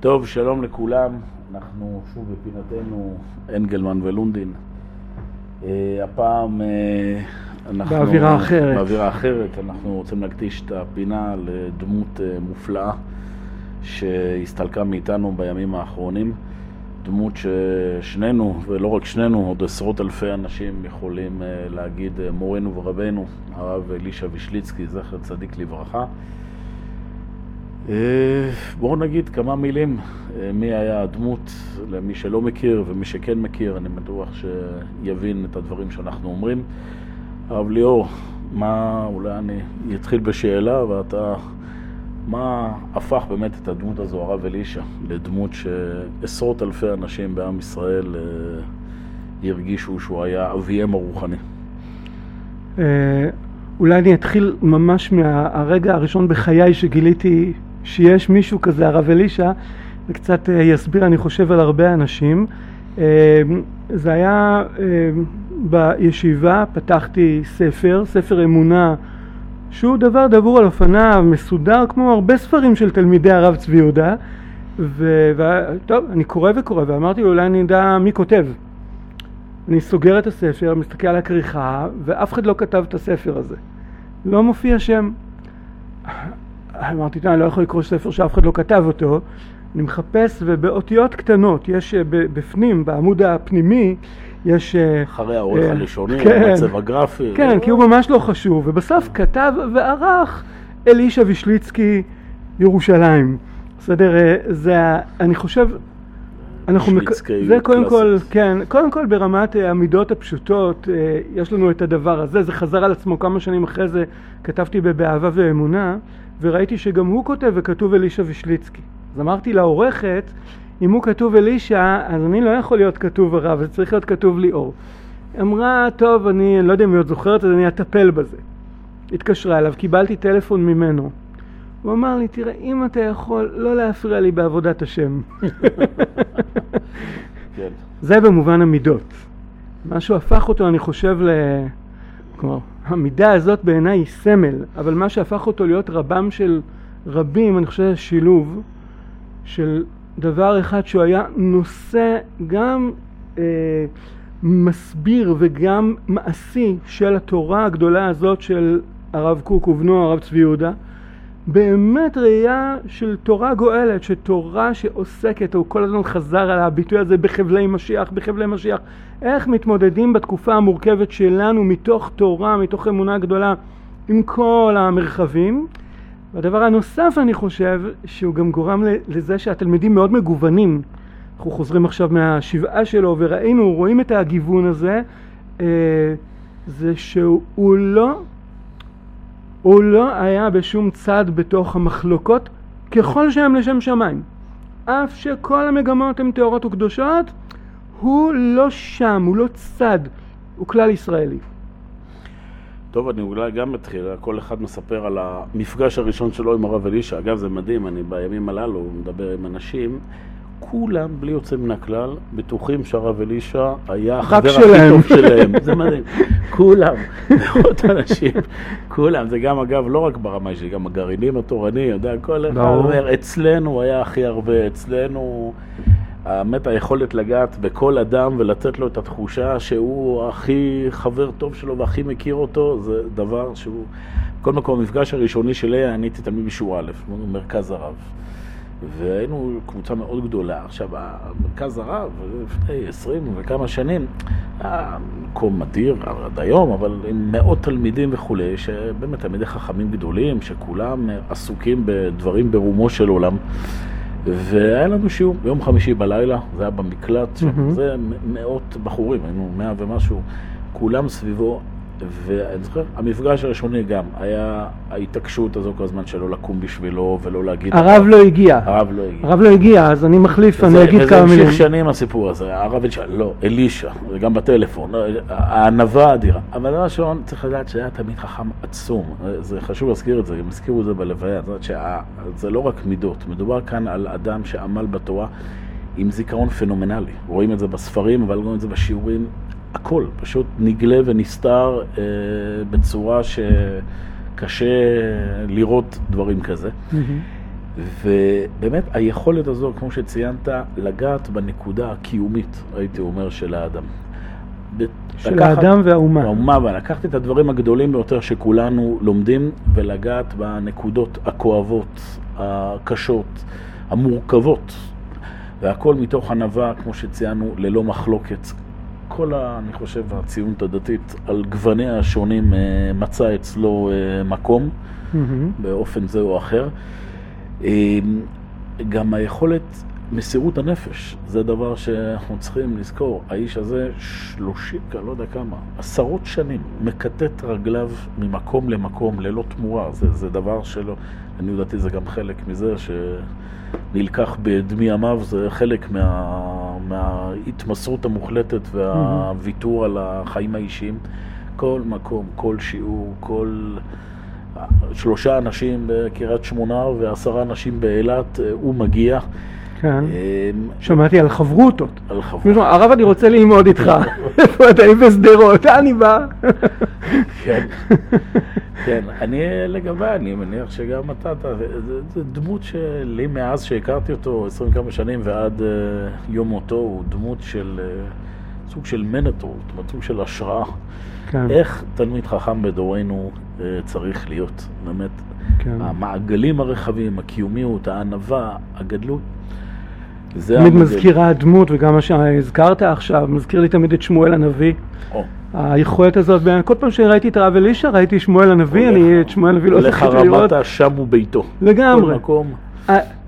טוב, שלום לכולם. אנחנו שוב בפינתנו אנגלמן ולונדין. Uh, הפעם uh, אנחנו... באווירה אחרת. באווירה אחרת. אנחנו רוצים להקדיש את הפינה לדמות uh, מופלאה שהסתלקה מאיתנו בימים האחרונים. דמות ששנינו, ולא רק שנינו, עוד עשרות אלפי אנשים יכולים uh, להגיד uh, מורנו ורבנו, הרב אלישע וישליצקי, זכר צדיק לברכה. אה, בואו נגיד כמה מילים אה, מי היה הדמות למי שלא מכיר ומי שכן מכיר, אני בטוח שיבין את הדברים שאנחנו אומרים. הרב ליאור, מה, אולי אני אתחיל בשאלה ואתה, מה הפך באמת את הדמות הזו, הרב אלישע, לדמות שעשרות אלפי אנשים בעם ישראל אה, הרגישו שהוא היה אביהם הרוחני? אולי אני אתחיל ממש מהרגע הראשון בחיי שגיליתי שיש מישהו כזה, הרב אלישע, זה קצת אה, יסביר, אני חושב, על הרבה אנשים. אה, זה היה אה, בישיבה, פתחתי ספר, ספר אמונה, שהוא דבר דבור על אופניו, מסודר כמו הרבה ספרים של תלמידי הרב צבי יהודה. וטוב, אני קורא וקורא, ואמרתי לו, אולי אני אדע מי כותב. אני סוגר את הספר, מסתכל על הכריכה, ואף אחד לא כתב את הספר הזה. לא מופיע שם. אמרתי, אני לא יכול לקרוא ספר שאף אחד לא כתב אותו, אני מחפש ובאותיות קטנות, יש אה, בפנים, בעמוד הפנימי, יש... אה, אחרי העורך אה, הלשוני, כן, המצב הגרפי. כן, כי הוא ממש לא חשוב, ובסוף כתב וערך אלישע וישליצקי ירושלים. בסדר, זה, אני חושב, אנחנו, מק... זה קודם כל, כן, קודם כל ברמת המידות הפשוטות, יש לנו את הדבר הזה, זה חזר על עצמו כמה שנים אחרי זה, כתבתי ב"באהבה ואמונה", וראיתי שגם הוא כותב וכתוב אלישע ושליצקי. אז אמרתי לעורכת, אם הוא כתוב אלישע, אז אני לא יכול להיות כתוב הרב, זה צריך להיות כתוב ליאור. אמרה, טוב, אני לא יודע אם היא עוד זוכרת, אז אני אטפל בזה. התקשרה אליו, קיבלתי טלפון ממנו. הוא אמר לי, תראה, אם אתה יכול לא להפריע לי בעבודת השם. זה במובן המידות. משהו הפך אותו, אני חושב, ל... כלומר, המידה הזאת בעיניי היא סמל, אבל מה שהפך אותו להיות רבם של רבים, אני חושב שילוב של דבר אחד שהוא היה נושא גם אה, מסביר וגם מעשי של התורה הגדולה הזאת של הרב קוק ובנו הרב צבי יהודה. באמת ראייה של תורה גואלת, שתורה שעוסקת, הוא כל הזמן חזר על הביטוי הזה בחבלי משיח, בחבלי משיח, איך מתמודדים בתקופה המורכבת שלנו מתוך תורה, מתוך אמונה גדולה, עם כל המרחבים. והדבר הנוסף אני חושב, שהוא גם גורם לזה שהתלמידים מאוד מגוונים. אנחנו חוזרים עכשיו מהשבעה שלו וראינו, רואים את הגיוון הזה, אה, זה שהוא לא הוא לא היה בשום צד בתוך המחלוקות ככל שהם לשם שמיים. אף שכל המגמות הן טהורות וקדושות, הוא לא שם, הוא לא צד, הוא כלל ישראלי. טוב, אני אולי גם מתחיל, כל אחד מספר על המפגש הראשון שלו עם הרב אלישע. אגב, זה מדהים, אני בימים הללו מדבר עם אנשים, כולם, בלי יוצא מן הכלל, בטוחים שהרב אלישע היה החבר הכי טוב שלהם. זה מדהים. כולם, מאות אנשים, כולם. זה גם, אגב, לא רק ברמה שלי, גם הגרעינים התורני, יודע, כל אחד אומר, אצלנו היה הכי הרבה, אצלנו... האמת, היכולת לגעת בכל אדם ולתת לו את התחושה שהוא הכי חבר טוב שלו והכי מכיר אותו, זה דבר שהוא... בכל מקום, המפגש הראשוני שלי, אני הייתי תלמיד משורה א', מרכז הרב. והיינו קבוצה מאוד גדולה. עכשיו, המרכז הרב, לפני עשרים וכמה שנים, היה מקום מדהיר עד היום, אבל עם מאות תלמידים וכולי, שבאמת תלמידי חכמים גדולים, שכולם עסוקים בדברים ברומו של עולם. והיה לנו שיעור ביום חמישי בלילה, זה היה במקלט, mm-hmm. זה מאות בחורים, היינו מאה ומשהו, כולם סביבו, ואני זוכר, המפגש הראשוני גם, היה ההתעקשות הזו כל הזמן שלא לקום בשבילו ולא להגיד... הרב לא הגיע. הרב לא הגיע. הרב לא הגיע, אז אני מחליף, אני אגיד כמה מילים. וזה המשיך שנים הסיפור הזה, הרב אלישע, לא, אלישע, זה גם בטלפון, הענווה האדירה. אבל דבר ראשון, צריך לדעת שהיה תמיד חכם עצום, זה חשוב להזכיר את זה, הם הזכירו את זה בלוויה, זאת אומרת שזה לא רק מידות, מדובר כאן על אדם שעמל בתורה. עם זיכרון פנומנלי, רואים את זה בספרים, אבל רואים את זה בשיעורים הכל פשוט נגלה ונסתר אה, בצורה שקשה לראות דברים כזה. Mm-hmm. ובאמת היכולת הזו, כמו שציינת, לגעת בנקודה הקיומית, הייתי אומר, של האדם. של לקחת, האדם והאומה. האומה, ולקחת את הדברים הגדולים ביותר שכולנו לומדים, ולגעת בנקודות הכואבות, הקשות, המורכבות, והכל מתוך ענווה, כמו שציינו, ללא מחלוקת. כל, ה, אני חושב, הציונות הדתית על גווניה השונים אה, מצא אצלו אה, מקום mm-hmm. באופן זה או אחר. אה, גם היכולת, מסירות הנפש, זה דבר שאנחנו צריכים לזכור. האיש הזה, שלושים, אני לא יודע כמה, עשרות שנים, מקטט רגליו ממקום למקום ללא תמורה. זה, זה דבר שלא, אני יודעתי, זה גם חלק מזה שנלקח בדמי ימיו, זה חלק מה, מההתמסרות המוחלטת והוויתור על החיים האישיים. כל מקום, כל שיעור, כל... שלושה אנשים בקריית שמונה ועשרה אנשים באילת, הוא מגיע. כן. אמ, שמעתי על חברותות. על חברותות. הרב, אני רוצה ללמוד איתך. איפה אתה? אני בשדרות, אני בא. כן. כן, אני לגבי, אני מניח שגם אתה, זו דמות שלי מאז שהכרתי אותו עשרים כמה שנים ועד אה, יום מותו, הוא דמות של אה, סוג של מנטור, סוג של השראה. כן. איך תלמיד חכם בדורנו אה, צריך להיות, באמת. כן. המעגלים הרחבים, הקיומיות, הענווה, הגדלות. תמיד מזכירה הדמות, וגם מה שהזכרת עכשיו, מזכיר לי תמיד את שמואל הנביא. או. היכולת הזאת, כל פעם שראיתי את הרב אלישע, ראיתי שמואל הנביא, אני את שמואל הנביא לא זכיתי לראות. לך רמת שם וביתו. לגמרי. מקום.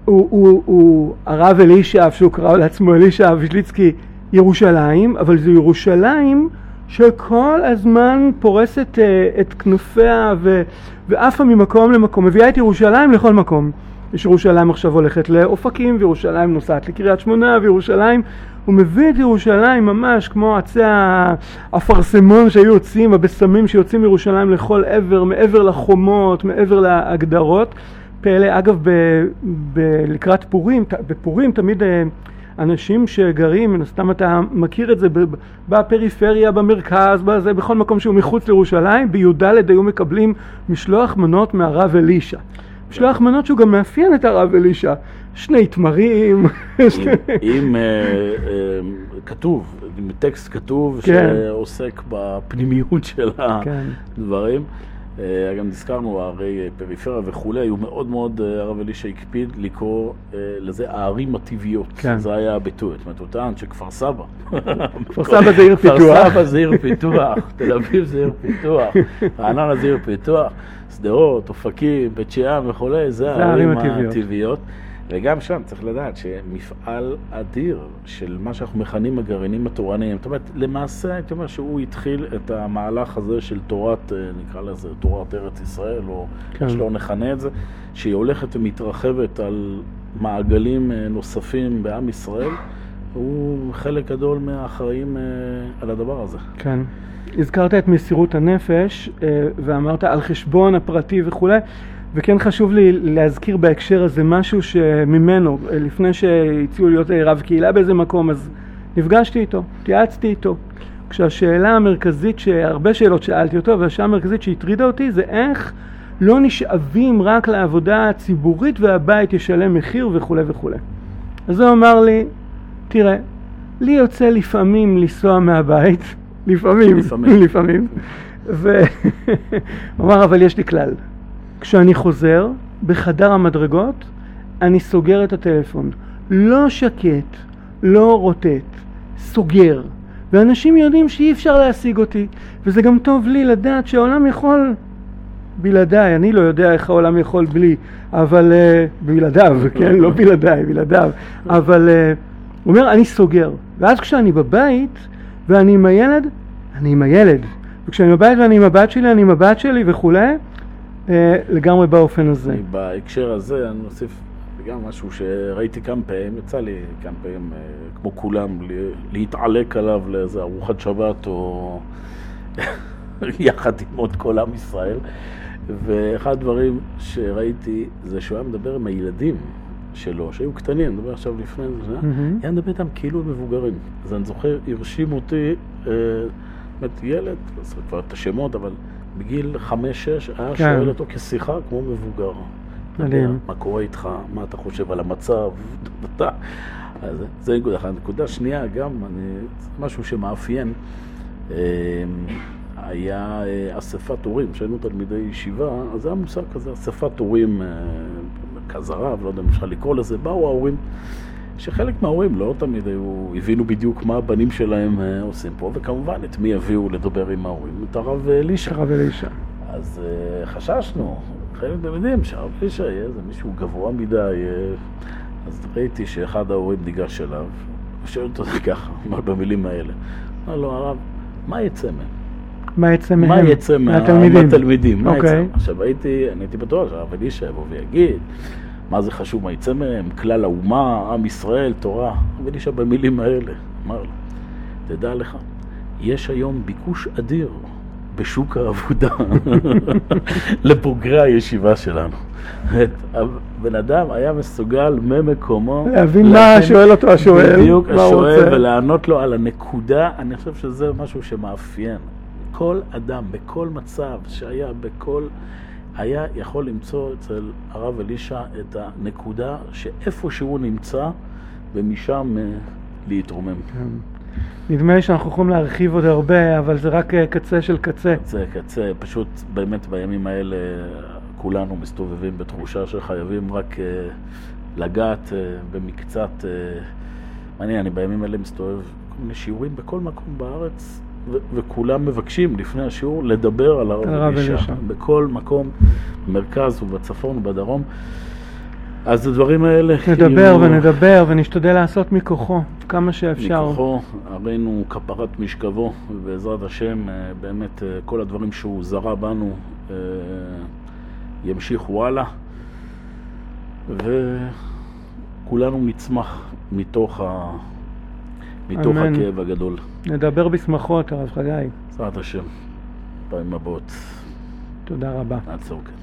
הוא, הוא, הוא הרב אלישע, שהוא קרא לעצמו אלישע וישליצקי, ירושלים, אבל זו ירושלים שכל הזמן פורסת uh, את כנופיה ו, ועפה ממקום למקום, מביאה את ירושלים לכל מקום. יש ירושלים עכשיו הולכת לאופקים, וירושלים נוסעת לקריית שמונה, וירושלים, הוא מביא את ירושלים ממש כמו עצי האפרסמון שהיו יוצאים, הבשמים שיוצאים מירושלים לכל עבר, מעבר לחומות, מעבר להגדרות. פלא, אגב, ב, ב, לקראת פורים, בפורים תמיד אה, אנשים שגרים, מן הסתם אתה מכיר את זה בפריפריה, במרכז, בזה, בכל מקום שהוא מחוץ לירושלים, בי"ד היו מקבלים משלוח מנות מהרב אלישע. משלוח מנות שהוא גם מאפיין את הרב אלישע. שני תמרים. עם אה, אה, כתוב, טקסט כתוב כן. שעוסק בפנימיות של כן. הדברים. אה, גם נזכרנו, הרי פריפריה וכולי, היו מאוד מאוד, הרב אלישע הקפיד לקרוא לזה הערים הטבעיות. כן. זה היה הביטוי. זאת אומרת, הוא טען שכפר סבא. כפר סבא זה עיר פיתוח. כפר סבא זה עיר פיתוח, תל אביב זה עיר פיתוח, רעננה זה עיר פיתוח. שדרות, אופקים, בית שאן וכולי, זה הערים הטבעיות. וגם שם צריך לדעת שמפעל אדיר של מה שאנחנו מכנים הגרעינים התורניים, זאת אומרת, למעשה הייתי אומר שהוא התחיל את המהלך הזה של תורת, אה, נקרא לזה, תורת ארץ ישראל, או כן. שלא נכנה את זה, שהיא הולכת ומתרחבת על מעגלים אה, נוספים בעם ישראל, הוא חלק גדול מהאחראים אה, על הדבר הזה. כן. הזכרת את מסירות הנפש ואמרת על חשבון הפרטי וכולי וכן חשוב לי להזכיר בהקשר הזה משהו שממנו, לפני שהציעו להיות רב קהילה באיזה מקום, אז נפגשתי איתו, התייעצתי איתו. כשהשאלה המרכזית, הרבה שאלות שאלתי אותו, והשאלה המרכזית שהטרידה אותי זה איך לא נשאבים רק לעבודה הציבורית והבית ישלם מחיר וכולי וכולי. אז הוא אמר לי, תראה, לי יוצא לפעמים לנסוע מהבית לפעמים, לפעמים. לפעמים. והוא אמר, אבל יש לי כלל. כשאני חוזר, בחדר המדרגות, אני סוגר את הטלפון. לא שקט, לא רוטט, סוגר. ואנשים יודעים שאי אפשר להשיג אותי. וזה גם טוב לי לדעת שהעולם יכול בלעדיי, אני לא יודע איך העולם יכול בלי, אבל uh, בלעדיו, כן? לא בלעדיי, בלעדיו. אבל uh, הוא אומר, אני סוגר. ואז כשאני בבית, ואני עם הילד, אני עם הילד. וכשאני בבית ואני עם הבת שלי, אני עם הבת שלי וכולי, לגמרי באופן הזה. בהקשר הזה, אני אוסיף גם משהו שראיתי כמה פעמים, יצא לי כמה פעמים, אה, כמו כולם, להתעלק עליו לאיזה ארוחת שבת או יחד עם עוד כל עם ישראל. ואחד הדברים שראיתי זה שהוא היה מדבר עם הילדים. שלו, שהיו קטנים, אני מדבר עכשיו לפני זה, mm-hmm. היה מדבר איתם כאילו מבוגרים. אז אני זוכר, הרשים אותי, אה, באמת ילד, לא זוכר כבר את השמות, אבל בגיל חמש-שש היה כן. שואל אותו כשיחה כמו מבוגר. מדהים. מה קורה איתך, מה אתה חושב על המצב, אתה... אז זה נקודה אחת. נקודה שנייה, גם אני, משהו שמאפיין, אה, היה אה, אספת הורים, כשהיינו תלמידי ישיבה, אז היה מושג כזה, אספת הורים, אה, מרכז הרב, לא יודע אם אפשר לקרוא לזה, באו ההורים, שחלק מההורים לא תמיד היו, הבינו בדיוק מה הבנים שלהם עושים פה, וכמובן את מי הביאו לדבר עם ההורים, את הרב אלישע. הרב אלישע. אז חששנו, חלק יודעים שהרב אלישע יהיה איזה מישהו גבוה מדי, אז ראיתי שאחד ההורים ניגש אליו, ושואל אותו ככה, במילים האלה, אמר לו, הרב, מה יצא מהם? מה יצא מהם? מה יצא מהתלמידים? מהתלמידים, מה יצא? אוקיי. עכשיו הייתי, אני הייתי בטוח שהרב אלישע יבוא ויגיד, מה זה חשוב מה יצא מהם, כלל האומה, עם ישראל, תורה. הרב אלישע במילים האלה, אמר לו, תדע לך, יש היום ביקוש אדיר בשוק העבודה לבוגרי הישיבה שלנו. הבן אדם היה מסוגל ממקומו... להבין מה שואל אותו השואל, בדיוק, השואל, ולענות לו על הנקודה. אני חושב שזה משהו שמאפיין. כל אדם, בכל מצב שהיה, בכל... היה יכול למצוא אצל הרב אלישע את הנקודה שאיפה שהוא נמצא, ומשם אה, להתרומם. כן. נדמה לי שאנחנו יכולים להרחיב עוד הרבה, אבל זה רק אה, קצה של קצה. זה קצה, פשוט באמת בימים האלה כולנו מסתובבים בתחושה שחייבים רק uh, לגעת במקצת... מעניין, אני בימים האלה מסתובב כל מיני שיעורים בכל מקום בארץ, ו- וכולם מבקשים לפני השיעור לדבר על הרב אלישע. בכל מקום, במרכז ובצפון ובדרום. אז הדברים האלה... נדבר יהיו... ונדבר ונשתדל לעשות מכוחו כמה שאפשר. מכוחו, הרינו כפרת משכבו, ובעזרת השם, באמת כל הדברים שהוא זרע בנו ימשיכו הלאה, וכולנו נצמח מתוך, ה... מתוך הכאב הגדול. נדבר בשמחות, הרב חגי. בעזרת השם, פעמים הבאות. תודה רבה. נעצור כאן.